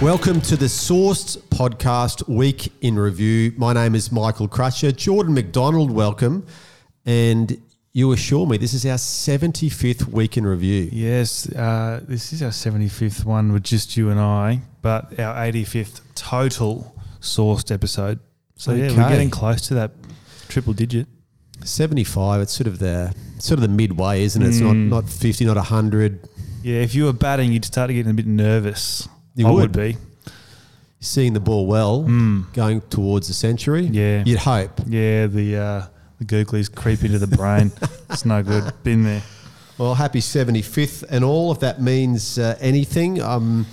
Welcome to the Sourced Podcast Week in Review. My name is Michael Crutcher. Jordan McDonald, welcome. And you assure me this is our 75th week in review. Yes, uh, this is our 75th one with just you and I, but our 85th total sourced episode. So yeah, we're getting close to that triple digit. 75, it's sort of the sort of the midway, isn't it? It's not, Mm. not 50, not 100. Yeah, if you were batting, you'd start getting a bit nervous. You I would. would be. Seeing the ball well, Mm. going towards the century. Yeah. You'd hope. Yeah, the uh, the googlies creep into the brain. it's no good. Been there. Well, happy 75th and all. If that means uh, anything, um,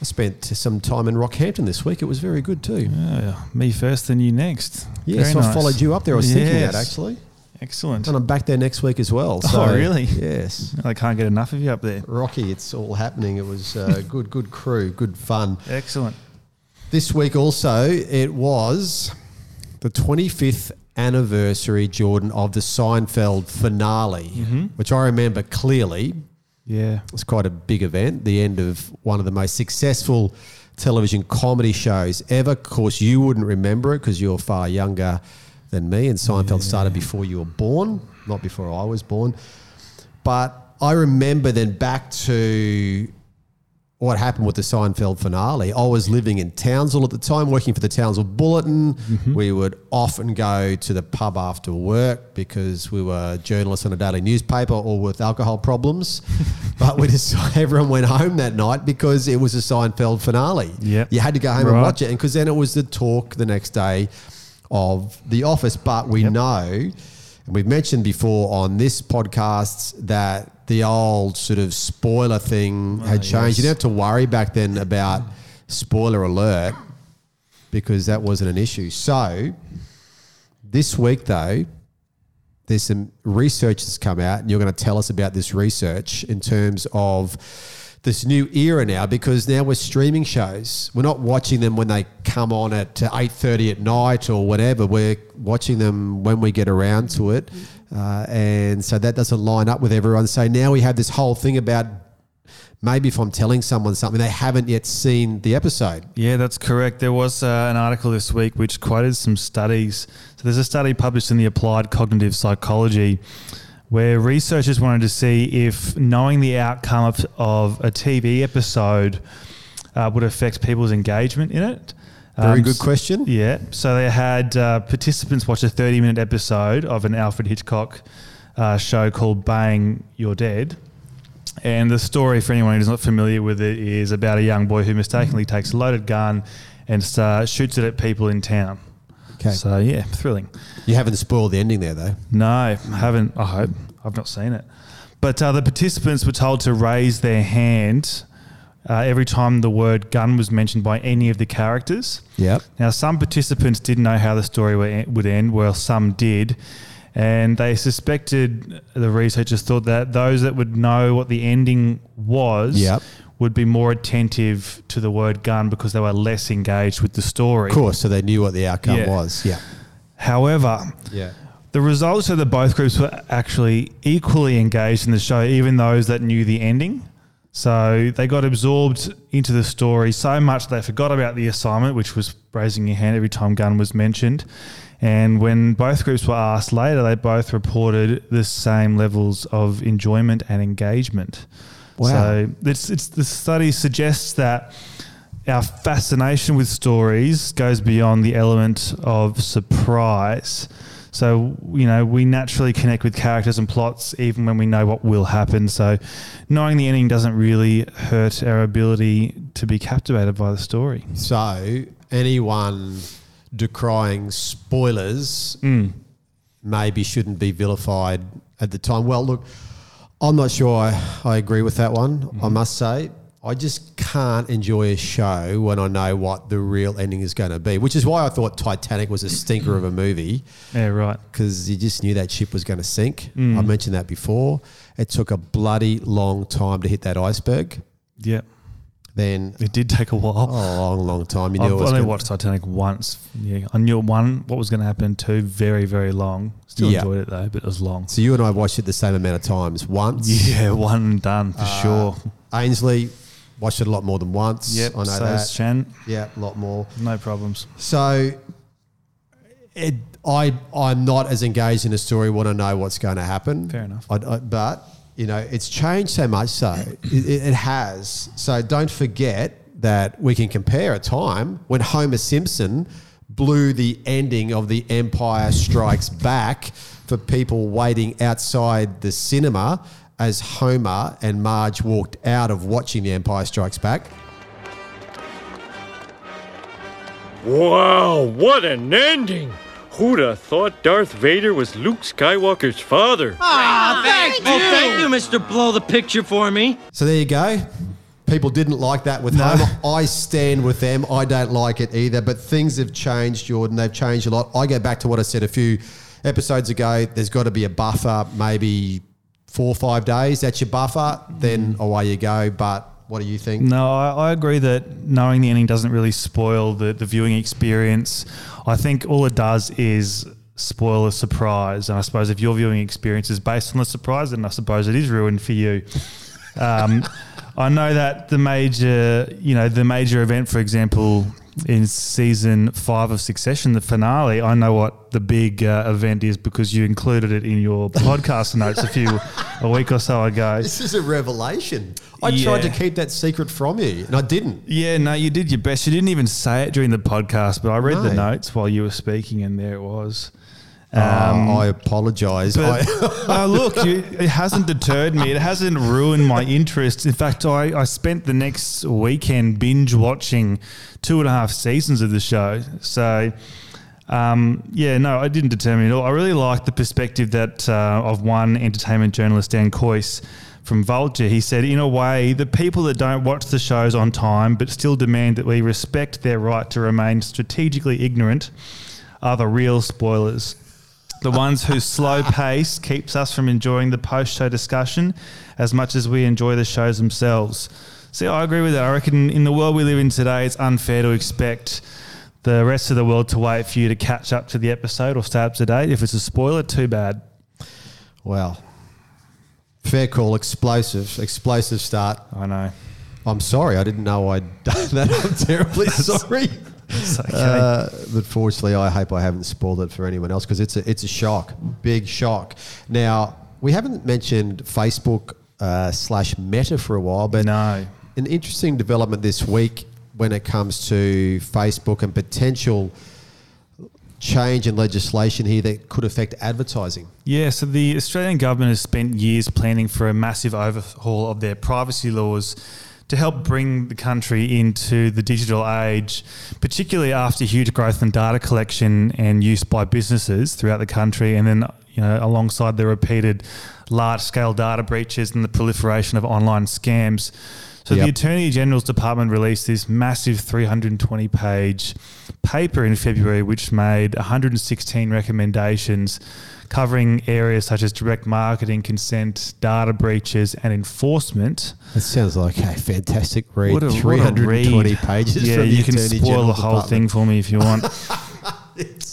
I spent some time in Rockhampton this week. It was very good too. Yeah, me first, then you next. Yes, I nice. followed you up there. I was thinking that actually. Excellent. And I'm back there next week as well. Oh, So, really? Yes. I can't get enough of you up there. Rocky, it's all happening. It was uh, good, good crew, good fun. Excellent. This week also, it was the 25th anniversary, Jordan, of the Seinfeld finale, which I remember clearly. Yeah. It's quite a big event, the end of one of the most successful television comedy shows ever. Of course, you wouldn't remember it because you're far younger than me, and Seinfeld started before you were born, not before I was born. But I remember then back to what happened with the Seinfeld finale. I was living in Townsville at the time, working for the Townsville Bulletin. Mm-hmm. We would often go to the pub after work because we were journalists on a daily newspaper or with alcohol problems. but we just everyone went home that night because it was a Seinfeld finale. Yep. you had to go home and watch it, and because then it was the talk the next day of The Office. But we know, and we've mentioned before on this podcast that the old sort of spoiler thing oh, had changed. yes. You didn't have to worry back then about spoiler alert because that wasn't an issue. So this week, though, there's some research that's come out, and you're going to tell us about this research in terms of this new era now because now we're streaming shows. We're not watching them when they come on at eight thirty at night or whatever. We're watching them when we get around to it, uh, and so that doesn't line up with everyone. So now we have this whole thing about maybe if I'm telling someone something they haven't yet seen the episode. Yeah, that's correct. There was uh, an article this week which quoted some studies. So there's a study published in the Applied Cognitive Psychology where researchers wanted to see if knowing the outcome of, of a TV episode uh, would affect people's engagement in it. Very Um, good question. Yeah. So they had uh, participants watch a 30 minute episode of an Alfred Hitchcock uh, show called Bang, You're Dead. And the story, for anyone who's not familiar with it, is about a young boy who mistakenly takes a loaded gun and shoots it at people in town. Okay. So, yeah, thrilling. You haven't spoiled the ending there, though. No, I haven't. I hope. I've not seen it. But uh, the participants were told to raise their hand uh, every time the word gun was mentioned by any of the characters. Yep. Now, some participants didn't know how the story would end, while some did. And they suspected, the researchers thought that those that would know what the ending was Yep. Would be more attentive to the word gun because they were less engaged with the story. Of course, so they knew what the outcome Yeah. was. Yeah. However, Yeah. the results are that both groups were actually equally engaged in the show, even those that knew the ending. So they got absorbed into the story so much they forgot about the assignment, which was raising your hand every time gun was mentioned. And when both groups were asked later, they both reported the same levels of enjoyment and engagement. Wow. So it's, it's, the study suggests that our fascination with stories goes beyond the element of surprise. So, you know, we naturally connect with characters and plots even when we know what will happen. So, knowing the ending doesn't really hurt our ability to be captivated by the story. So anyone decrying spoilers Mm. maybe shouldn't be vilified at the time. Well, look, I'm not sure I, I agree with that one. Mm-hmm. I must say, I just can't enjoy a show when I know what the real ending is going to be, which is why I thought Titanic was a stinker of a movie Yeah, right. because you just knew that ship was going to sink. Mm. I mentioned that before. It took a bloody long time to hit that iceberg. Yeah. Then It did take a while. a long, long time. You knew I've only watched Titanic once. Yeah, I knew one what was going to happen. Two, very, very long. Still Yeah. enjoyed it though, but it was long. So you and I watched it the same amount of times. Once, Yeah, one done for Uh, sure. Ainsley, watched it a lot more than once. Yep. I know so that. Shan. Yeah, a lot more. No problems. So, it, I I'm not as engaged in a story. Want to know what's going to happen? Fair enough. I, I, but you know, it's changed so much. So it, it has. So don't forget that we can compare a time when Homer Simpson blew the ending of The Empire Strikes Back for people waiting outside the cinema as Homer and Marge walked out of watching The Empire Strikes Back. Wow, what an ending! Who'd have thought Darth Vader was Luke Skywalker's father? Ah, thank you. Oh, thank you, Mr. Blow the picture for me. So there you go. People didn't like that with No. Homer. I stand with them. I don't like it either. But things have changed, Jordan. They've changed a lot. I go back to what I said a few episodes ago. There's got to be a buffer, maybe four or five days. That's your buffer. Then away you go. But what do you think? No, I, I agree that knowing the ending doesn't really spoil the, the viewing experience. I think all it does is spoil a surprise. And I suppose if your viewing experience is based on the surprise, then I suppose it is ruined for you. Um, I know that the major, you know, the major event, for example, in season five of Succession, the finale. I know what the big uh, event is because you included it in your podcast notes a few a week or so ago. This is a revelation. I tried to keep that secret from you, and I didn't. Yeah, no, you did your best. You didn't even say it during the podcast, but I read the notes while you were speaking, and there it was. Um, I apologise. Uh, look, you, it hasn't deterred me. It hasn't ruined my interest. In fact, I, I spent the next weekend binge watching two and a half seasons of the show. So, um, yeah, no, I didn't deter me at all. I really liked the perspective that uh, of one entertainment journalist, Dan Kois from Vulture. He said, in a way, the people that don't watch the shows on time but still demand that we respect their right to remain strategically ignorant are the real spoilers. The ones whose slow pace keeps us from enjoying the post show discussion as much as we enjoy the shows themselves. See, I agree with that. I reckon in the world we live in today, it's unfair to expect the rest of the world to wait for you to catch up to the episode or stay up to date. If it's a spoiler, too bad. well, fair call. Explosive. Explosive start. I know. I'm sorry. I didn't know I'd done that. I'm terribly sorry. Okay. Uh, but fortunately, I hope I haven't spoiled it for anyone else because it's a it's a shock, big shock. Now we haven't mentioned Facebook uh, slash Meta for a while, but No. an interesting development this week when it comes to Facebook and potential change in legislation here that could affect advertising. Yeah, so the Australian government has spent years planning for a massive overhaul of their privacy laws to help bring the country into the digital age, particularly after huge growth in data collection and use by businesses throughout the country, and then you know alongside the repeated large-scale data breaches and the proliferation of online scams. So the Attorney General's Department released this massive 320 page paper in February, which made 116 recommendations covering areas such as direct marketing, consent, data breaches, and enforcement. That sounds like a fantastic read. What a- what a read. pages. Yeah, from the you can Attorney spoil General the whole Department. thing for me if you want.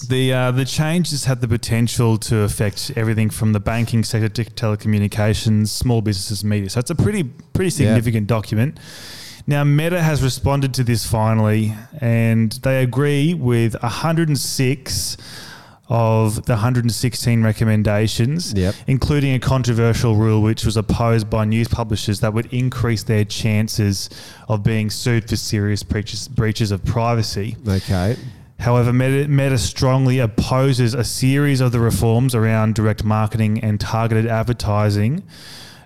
The uh, the changes have the potential to affect everything from the banking sector to telecommunications, small businesses, media. So it's a pretty pretty significant document. Now Meta has responded to this finally, and they agree with 106 of the 116 recommendations, Yep. including a controversial rule which was opposed by news publishers that would increase their chances of being sued for serious breaches, breaches of privacy. Okay. However, Meta, Meta strongly opposes a series of the reforms around direct marketing and targeted advertising,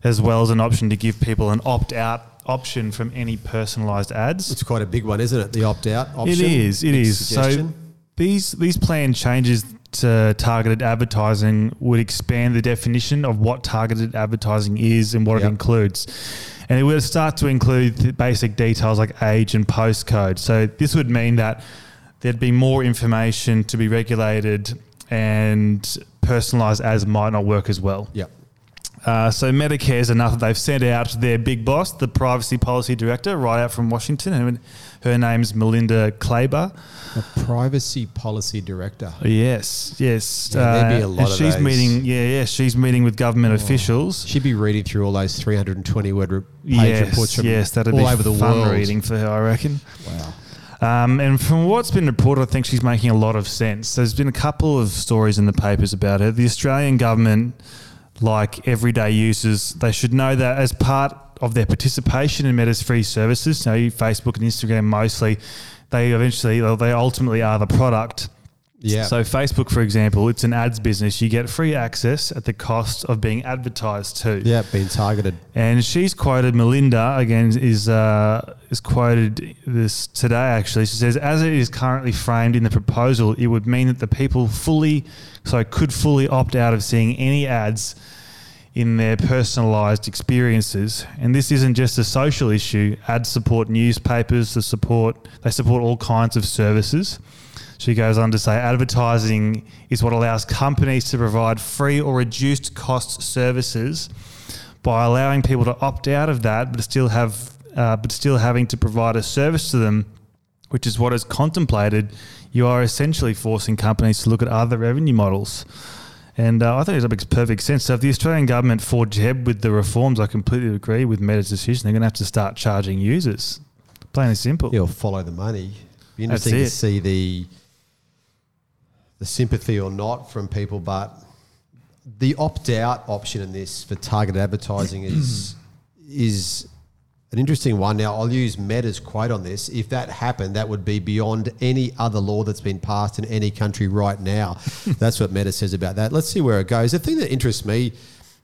as well as an option to give people an opt out option from any personalized ads. It's quite a big one, isn't it? The opt out option. It is. It is. suggestion. So these these planned changes to targeted advertising would expand the definition of what targeted advertising is and what Yep. it includes. And it would start to include the basic details like age and postcode. So this would mean that there'd be more information to be regulated and personalized ads might not work as well. Yep. Uh, so Meta cares is enough that they've sent out their big boss, the privacy policy director, right out from Washington, and her name's Melinda Claybaugh. The privacy policy director. Yes, yes. Yeah, there'd be a Uh, lot of she's those. meeting. Yeah, yeah. She's meeting with government officials. She'd be reading through all those 320 word re- page Yes, reports from yes, that'd all be over the fun world. reading for her, I reckon. Wow. Um, and from what's been reported, I think she's making a lot of sense. There's been a couple of stories in the papers about her. The Australian government, like everyday users, they should know that as part of their participation in Meta's free services, so Facebook and Instagram mostly, they eventually, they ultimately are the product. Yeah. So Facebook, for example, it's an ads business. You get free access at the cost of being advertised to. yeah, being targeted. And she's quoted Melinda again is uh, is quoted this today actually. She says, as it is currently framed in the proposal, it would mean that the people fully, so could fully opt out of seeing any ads in their personalised experiences. And this isn't just a social issue. Ads support newspapers. They support they support all kinds of services. She goes on to say advertising is what allows companies to provide free or reduced cost services by allowing people to opt out of that, but still have, uh, but still having to provide a service to them, which is what is contemplated. You are essentially forcing companies to look at other revenue models. And uh, I think it makes perfect sense. So if the Australian government forge ahead with the reforms, I completely agree with Meta's decision. They're going to have to start charging users. Plain and simple. You'll follow the money. Be interesting to see the the sympathy or not from people, but the opt out option in this for targeted advertising is is an interesting one. Now I'll use Meta's quote on this. If that happened, that would be beyond any other law that's been passed in any country right now. that's what Meta says about that. Let's see where it goes. The thing that interests me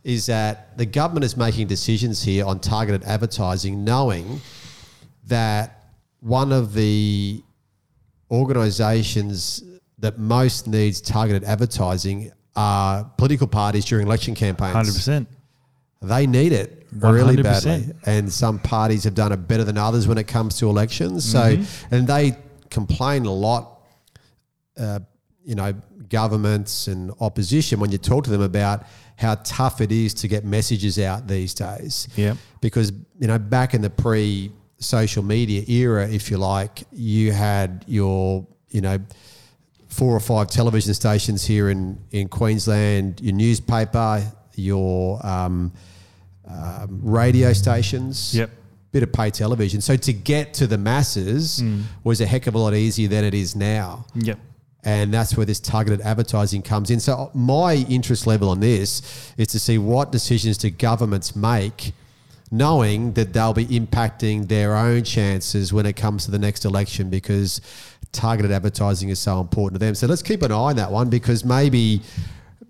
is that the government is making decisions here on targeted advertising, knowing that one of the organisations that most needs targeted advertising are political parties during election campaigns. Hundred percent. They need it really 100%. badly, and some parties have done it better than others when it comes to elections. So, Mm-hmm. and they complain a lot. Uh, you know, governments and opposition when you talk to them about how tough it is to get messages out these days Yep. because you know back in the pre social media era if you like you had your you know four or five television stations here in in Queensland your newspaper your um, um, radio stations Yep. bit of pay television so to get to the masses was a heck of a lot easier than it is now Yep. and that's where this targeted advertising comes in. So my interest level on this is to see what decisions do governments make, knowing that they'll be impacting their own chances when it comes to the next election, because targeted advertising is so important to them. So let's keep an eye on that one, because maybe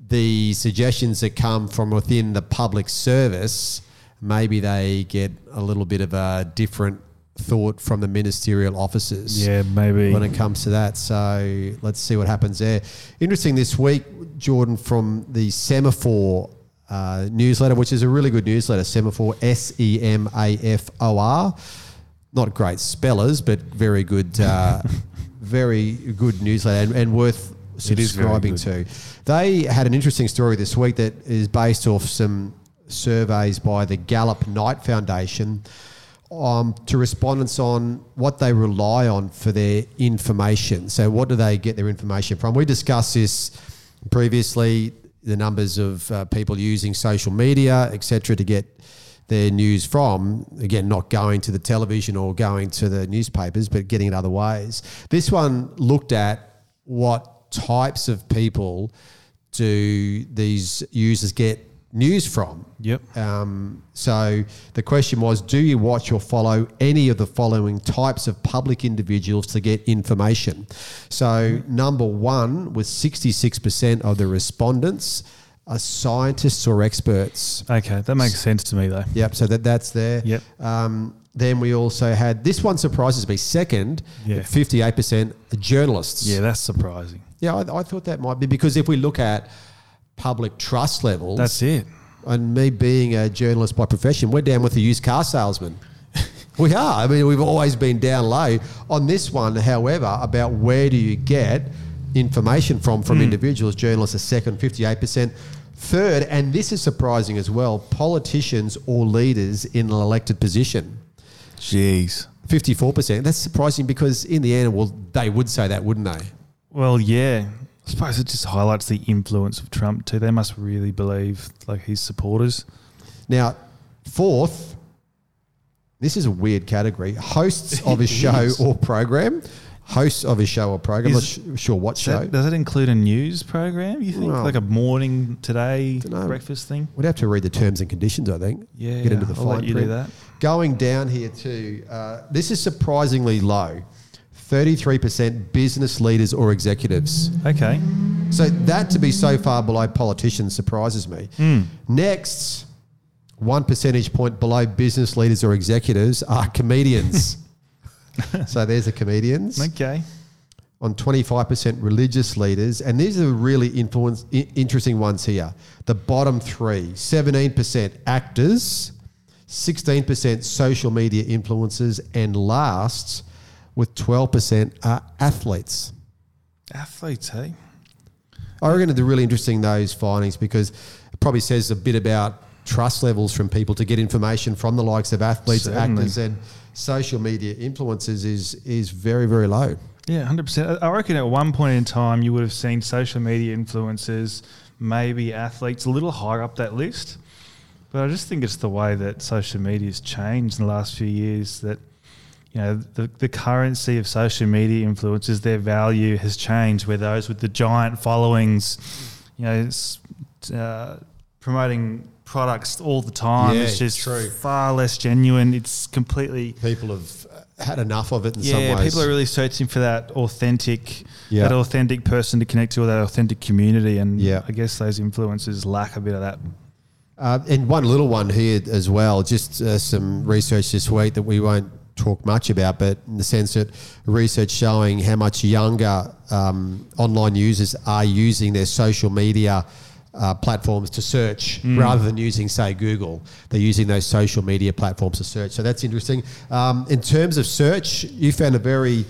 the suggestions that come from within the public service, maybe they get a little bit of a different thought from the ministerial offices Yeah, maybe. when it comes to that. So let's see what happens there. Interesting this week, Jordan, from the Semafor uh, newsletter, which is a really good newsletter, Semafor, S E M A F O R. Not great spellers, but very good, uh, very good newsletter and, and worth It is very subscribing to. They had an interesting story this week that is based off some surveys by the Gallup Knight Foundation um, to respondents on what they rely on for their information. So, what do they get their information from? We discussed this previously the numbers of uh, people using social media, etc., to get their news from. Again, not going to the television or going to the newspapers, but getting it other ways. This one looked at what types of people do these users get news from. Yep. Um, so the question was Do you watch or follow any of the following types of public individuals to get information? So, number one was 66% of the respondents are scientists or experts. Okay, that makes sense to me though. Yep, so that, that's there. Yep. Um, then we also had this one surprises me second, Yeah. 58% journalists. Yeah, that's surprising. Yeah, I, I thought that might be because if we look at public trust levels, That's it. and me being a journalist by profession, we're down with the used car salesman. we are. I mean, we've always been down low. On this one, however, about where do you get information from from hmm. individuals, journalists are second, 58%. Third, and this is surprising as well, politicians or leaders in an elected position. Jeez. 54%. That's surprising because in the end, well, they would say that, wouldn't they? Well, yeah. I suppose it just highlights the influence of Trump too. They must really believe like his supporters. Now, fourth, this is a weird category. Hosts of a show or program. Hosts of a show or program. Is- Not sh- sure what show. that, does that include a news program? You think like a morning today breakfast thing? We'd have to read the terms and conditions, I think. Yeah, Get into the I'll fine print. that. Going down here too, uh, this is surprisingly low. 33% business leaders or executives. Okay. So that to be so far below politicians surprises me. Hmm. Next, one percentage point below business leaders or executives are comedians. so there's the comedians. Okay. On 25% religious leaders. And these are really influence, i- interesting ones here. The bottom three 17% actors, 16% social media influencers, and last, with 12%, are athletes. Athletes, hey? I reckon it's really interesting those findings because it probably says a bit about trust levels from people to get information from the likes of athletes, Certainly. actors, and social media influencers is is very very low. Yeah, hundred percent. I reckon at one point in time you would have seen social media influencers, maybe athletes, a little higher up that list. But I just think it's the way that social media has changed in the last few years. That you know the the currency of social media influencers, their value has changed. Where those with the giant followings, you know, uh, promoting products all the time, Yeah, it's just true. far less genuine. It's completely People have had enough of it in some ways. yeah, people are really searching for that authentic, Yeah. that authentic person to connect to, or that authentic community, and Yeah. I guess those influencers lack a bit of that. Uh, and one little one here as well, just uh, some research this week that we won't talk much about, but in the sense that research showing how much younger um, online users are using their social media uh, platforms to search rather than using, say, Google. They're using those social media platforms to search. So that's interesting. Um, in terms of search, you found a very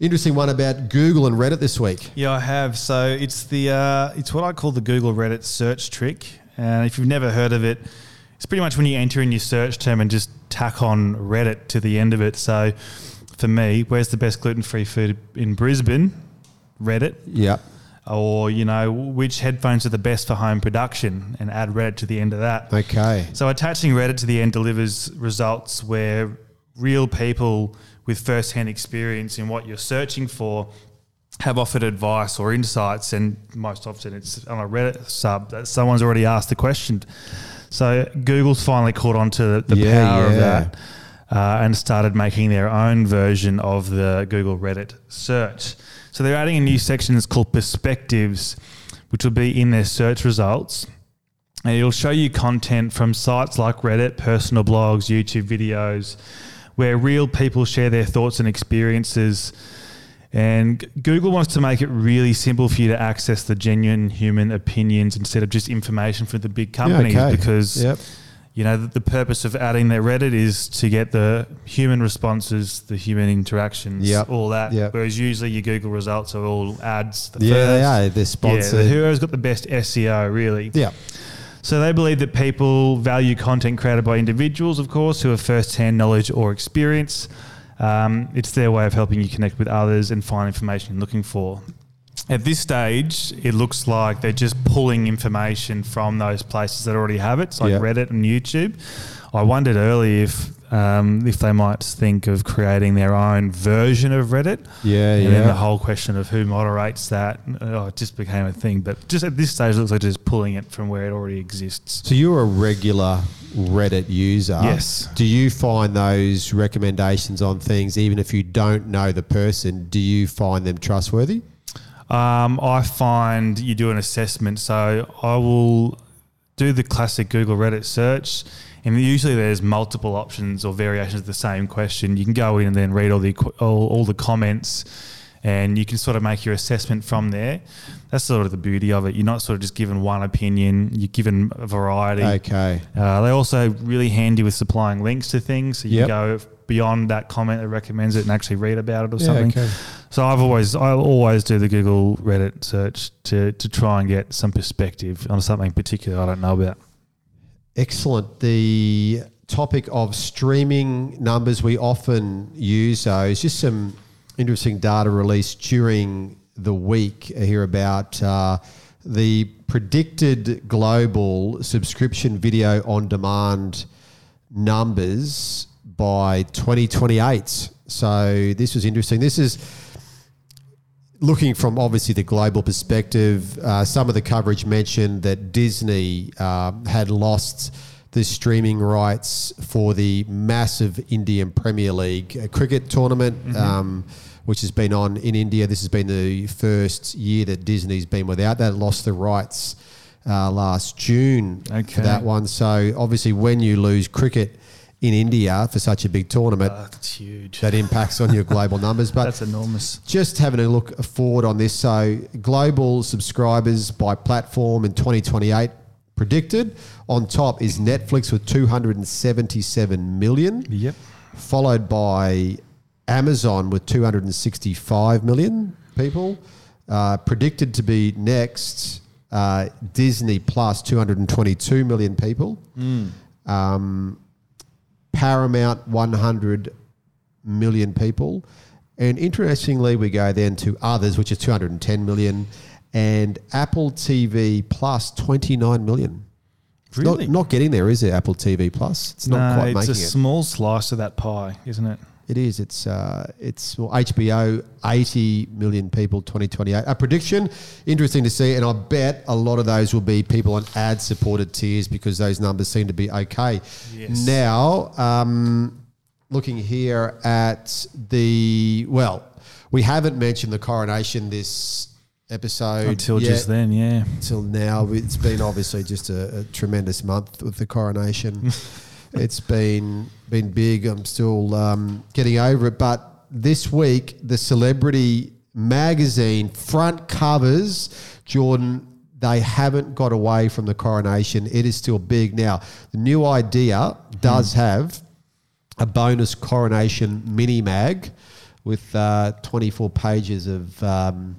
interesting one about Google and Reddit this week. Yeah, I have. So it's the uh, it's what I call the Google Reddit search trick, and if you've never heard of it, it's pretty much when you enter in your search term and just tack on Reddit to the end of it. So for me, where's the best gluten free food in Brisbane? Reddit. Yeah. Or you know which headphones are the best for home production, and add Reddit to the end of that. Okay. So attaching Reddit to the end delivers results where real people with first-hand experience in what you're searching for have offered advice or insights, and most often it's on a Reddit sub that someone's already asked the question. So Google's finally caught on to the Yeah, power of that uh, and started making their own version of the Google Reddit search. So they're adding a new section that's called Perspectives, which will be in their search results and it'll show you content from sites like Reddit, personal blogs, YouTube videos, where real people share their thoughts and experiences. And Google wants to make it really simple for you to access the genuine human opinions instead of just information from the big companies okay. because Yep. You know the, the purpose of adding their Reddit is to get the human responses, the human interactions, Yep. all that. Yep. Whereas usually your Google results are all ads. The Yeah, they first- are. They're Yeah, sponsored. the whoever's got the best SEO really. yeah. So they believe that people value content created by individuals, of course, who have first-hand knowledge or experience. Um, it's their way of helping you connect with others and find information you're looking for. At this stage, it looks like they're just pulling information from those places that already have it, it's like Yeah. Reddit and YouTube. I wondered earlier if um, if they might think of creating their own version of Reddit. Yeah, And yeah. then the whole question of who moderates that, oh, it just became a thing. But just at this stage, it looks like just pulling it from where it already exists. So you're a regular Reddit user. Yes. Do you find those recommendations on things, even if you don't know the person, do you find them trustworthy? Um, I find you do an assessment. So I will do the classic Google Reddit search, and usually there's multiple options or variations of the same question. You can go in and then read all the all, all the comments, and you can sort of make your assessment from there. That's sort of the beauty of it. You're not sort of just given one opinion. You're given a variety. Okay. Uh, they're also really handy with supplying links to things, so you Yep. go beyond that comment that recommends it and actually read about it or Yeah, something. okay. So I've always I always do the Google Reddit search to to try and get some perspective on something particular I don't know about. Excellent. The topic of streaming numbers we often use those. Just some interesting data released during the week here about uh, the predicted global subscription video on demand numbers by 2028. So this was interesting. This is looking from obviously the global perspective, uh, some of the coverage mentioned that Disney uh, had lost the streaming rights for the massive Indian Premier League uh, cricket tournament, um, which has been on in India. This has been the first year that Disney's been without that. Lost the rights uh, last June for that one. So obviously, when you lose cricket in India for such a big tournament, That's huge. that impacts on your global numbers. But That's enormous. just having a look forward on this. So, global subscribers by platform in 2028 predicted. On top is Netflix with 277 million, Yep. followed by Amazon with 265 million people. Uh, predicted to be next, uh, Disney Plus, 222 million people. Um, Paramount, 100 million people. And interestingly, we go then to others, which is 210 million, and Apple TV Plus, 29 million. It's not- Really? Not, getting there, is it? Apple TV Plus. It's not no, quite it's making it. It's a small slice of that pie, isn't it? It is. It's uh, it's well, HBO, 80 million people, 2028. A prediction, interesting to see, and I bet a lot of those will be people on ad-supported tiers because those numbers seem to be okay. Yes. Now, um, looking here at the well, we haven't mentioned the coronation this episode Until yet just then, yeah. Until now. It's been obviously just a, a tremendous month with the coronation. it's been been big. I'm still um, getting over it, but this week the celebrity magazine front covers, Jordan. They haven't got away from the coronation. It is still big now. The new idea does have a bonus coronation mini mag with uh, 24 pages of um,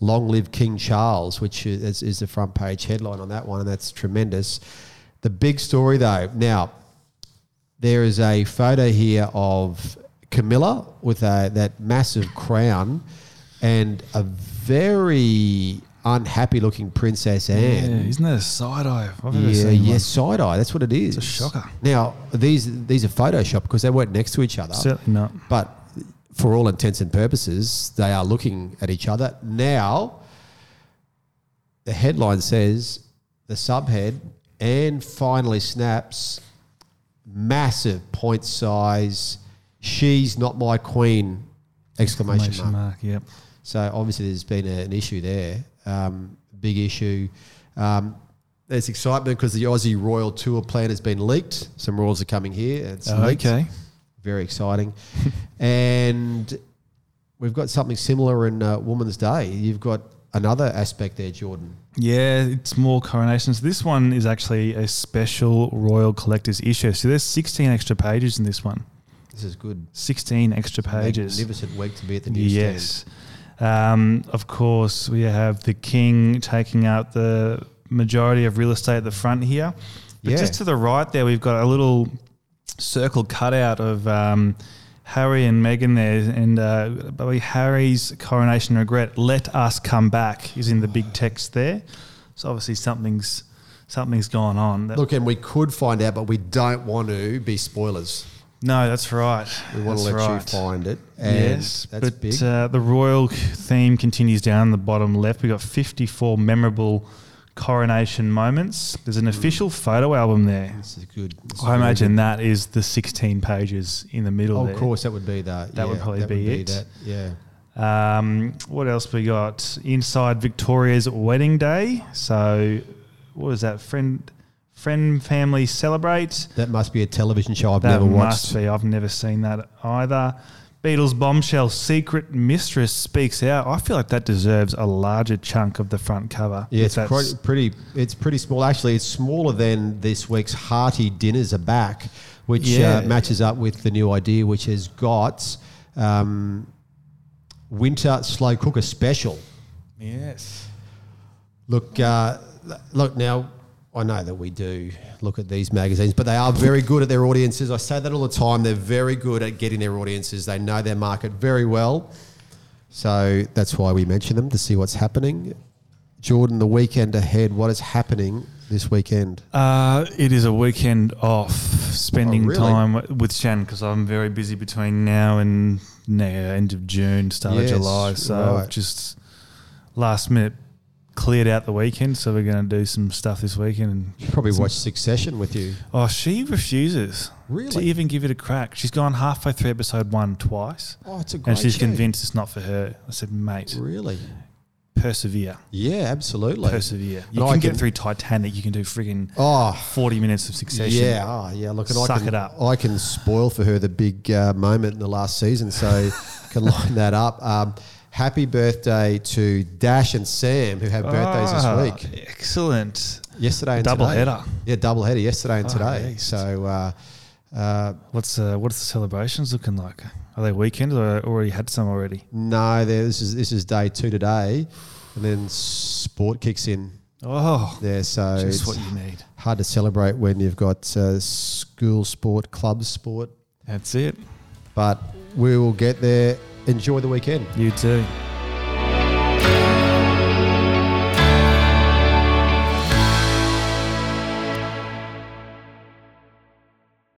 Long Live King Charles, which is, is the front page headline on that one, and that's tremendous. The big story, though, now there is a photo here of Camilla with a, that massive crown and a very unhappy looking Princess Yeah, Anne. isn't that a side eye? I've never Yeah, seen yeah, one. side eye. That's what it is. It's a shocker. Now these these are Photoshop because they weren't next to each other. Certainly not. But for all intents and purposes, they are looking at each other. Now, the headline says the subhead and finally snaps massive point size. She's not my queen! Exclamation, Exclamation mark. mark. Yep. So obviously, there's been a, an issue there, um, big issue. Um, there's excitement because the Aussie Royal Tour plan has been leaked. Some royals are coming here. It's leaked. okay. Very exciting. and we've got something similar in uh, Women's Day. You've got another aspect there, Jordan. Yeah, it's more coronations. This one is actually a special Royal Collector's issue. So there's 16 extra pages in this one. This is good. 16 extra pages. Magnificent week to be at the newsstand. Yes. Um, of course, we have the king taking out the majority of real estate at the front here. But Yeah. just to the right there, we've got a little circle cutout of um, Harry and Meghan there. And uh, Harry's coronation regret, let us come back, is in the big text there. So obviously something's something's gone on. That- Look, and we could find out, but we don't want to be spoilers. no, that's right. We want to let right. you find it. Yes, that's but big. Uh, the royal theme continues down the bottom left. We've got 54 memorable coronation moments. There's an official photo album there. this is good. This I imagine good. that is the 16 pages in the middle Oh, there. of course, that would be. That would yeah, probably be it. that, yeah. Um, what else we got? Inside Victoria's wedding day. So, what was that? Friend, friend, family celebrate. That must be a television show I've That never must watched. be. I've never seen that either. Beatles bombshell secret mistress speaks out. I feel like that deserves a larger chunk of the front cover. Yeah, it's pretty, pretty. It's pretty small. Actually, it's smaller than this week's hearty dinners are back, which Yeah. uh, matches up with the new idea, which has got um, winter slow cooker special. Yes. Look, uh, look now. I know that we do look at these magazines, but they are very good at their audiences. I say that all the time. They're very good at getting their audiences. They know their market very well. So that's why we mention them to see what's happening. Jordan, the weekend ahead, what is happening this weekend? Uh, it is a weekend off, spending Oh, really? time with Shannon because I'm very busy between now and now, end of June, start Yes, of July. So right. just last minute cleared out the weekend. So we're going to do some stuff this weekend. And Probably watch Succession with you. oh, she refuses really? to even give it a crack. She's gone halfway through episode one twice, Oh, it's a great and she's show. convinced it's not for her. I said, mate, Really? persevere, Yeah, absolutely. persevere. You And can get through Titanic. You can do friggin' Oh, 40 minutes of Succession. Yeah, oh, yeah. Look, and I Suck can, it up. I can spoil for her the big uh, moment in the last season, so can line that up. Um, happy birthday to Dash and Sam, who have birthdays Ah, this week. Excellent. Yesterday and Double today. header. Yeah, double header. Yesterday and Oh, today. So, uh, uh, What's uh, what's the celebrations looking like? Are they weekends or already had some already? no, this is this is day two today, and then sport kicks in. Oh, there. so just it's what you need. hard to celebrate when you've got uh, school sport, club sport, That's it. but we will get there. Enjoy the weekend. You too.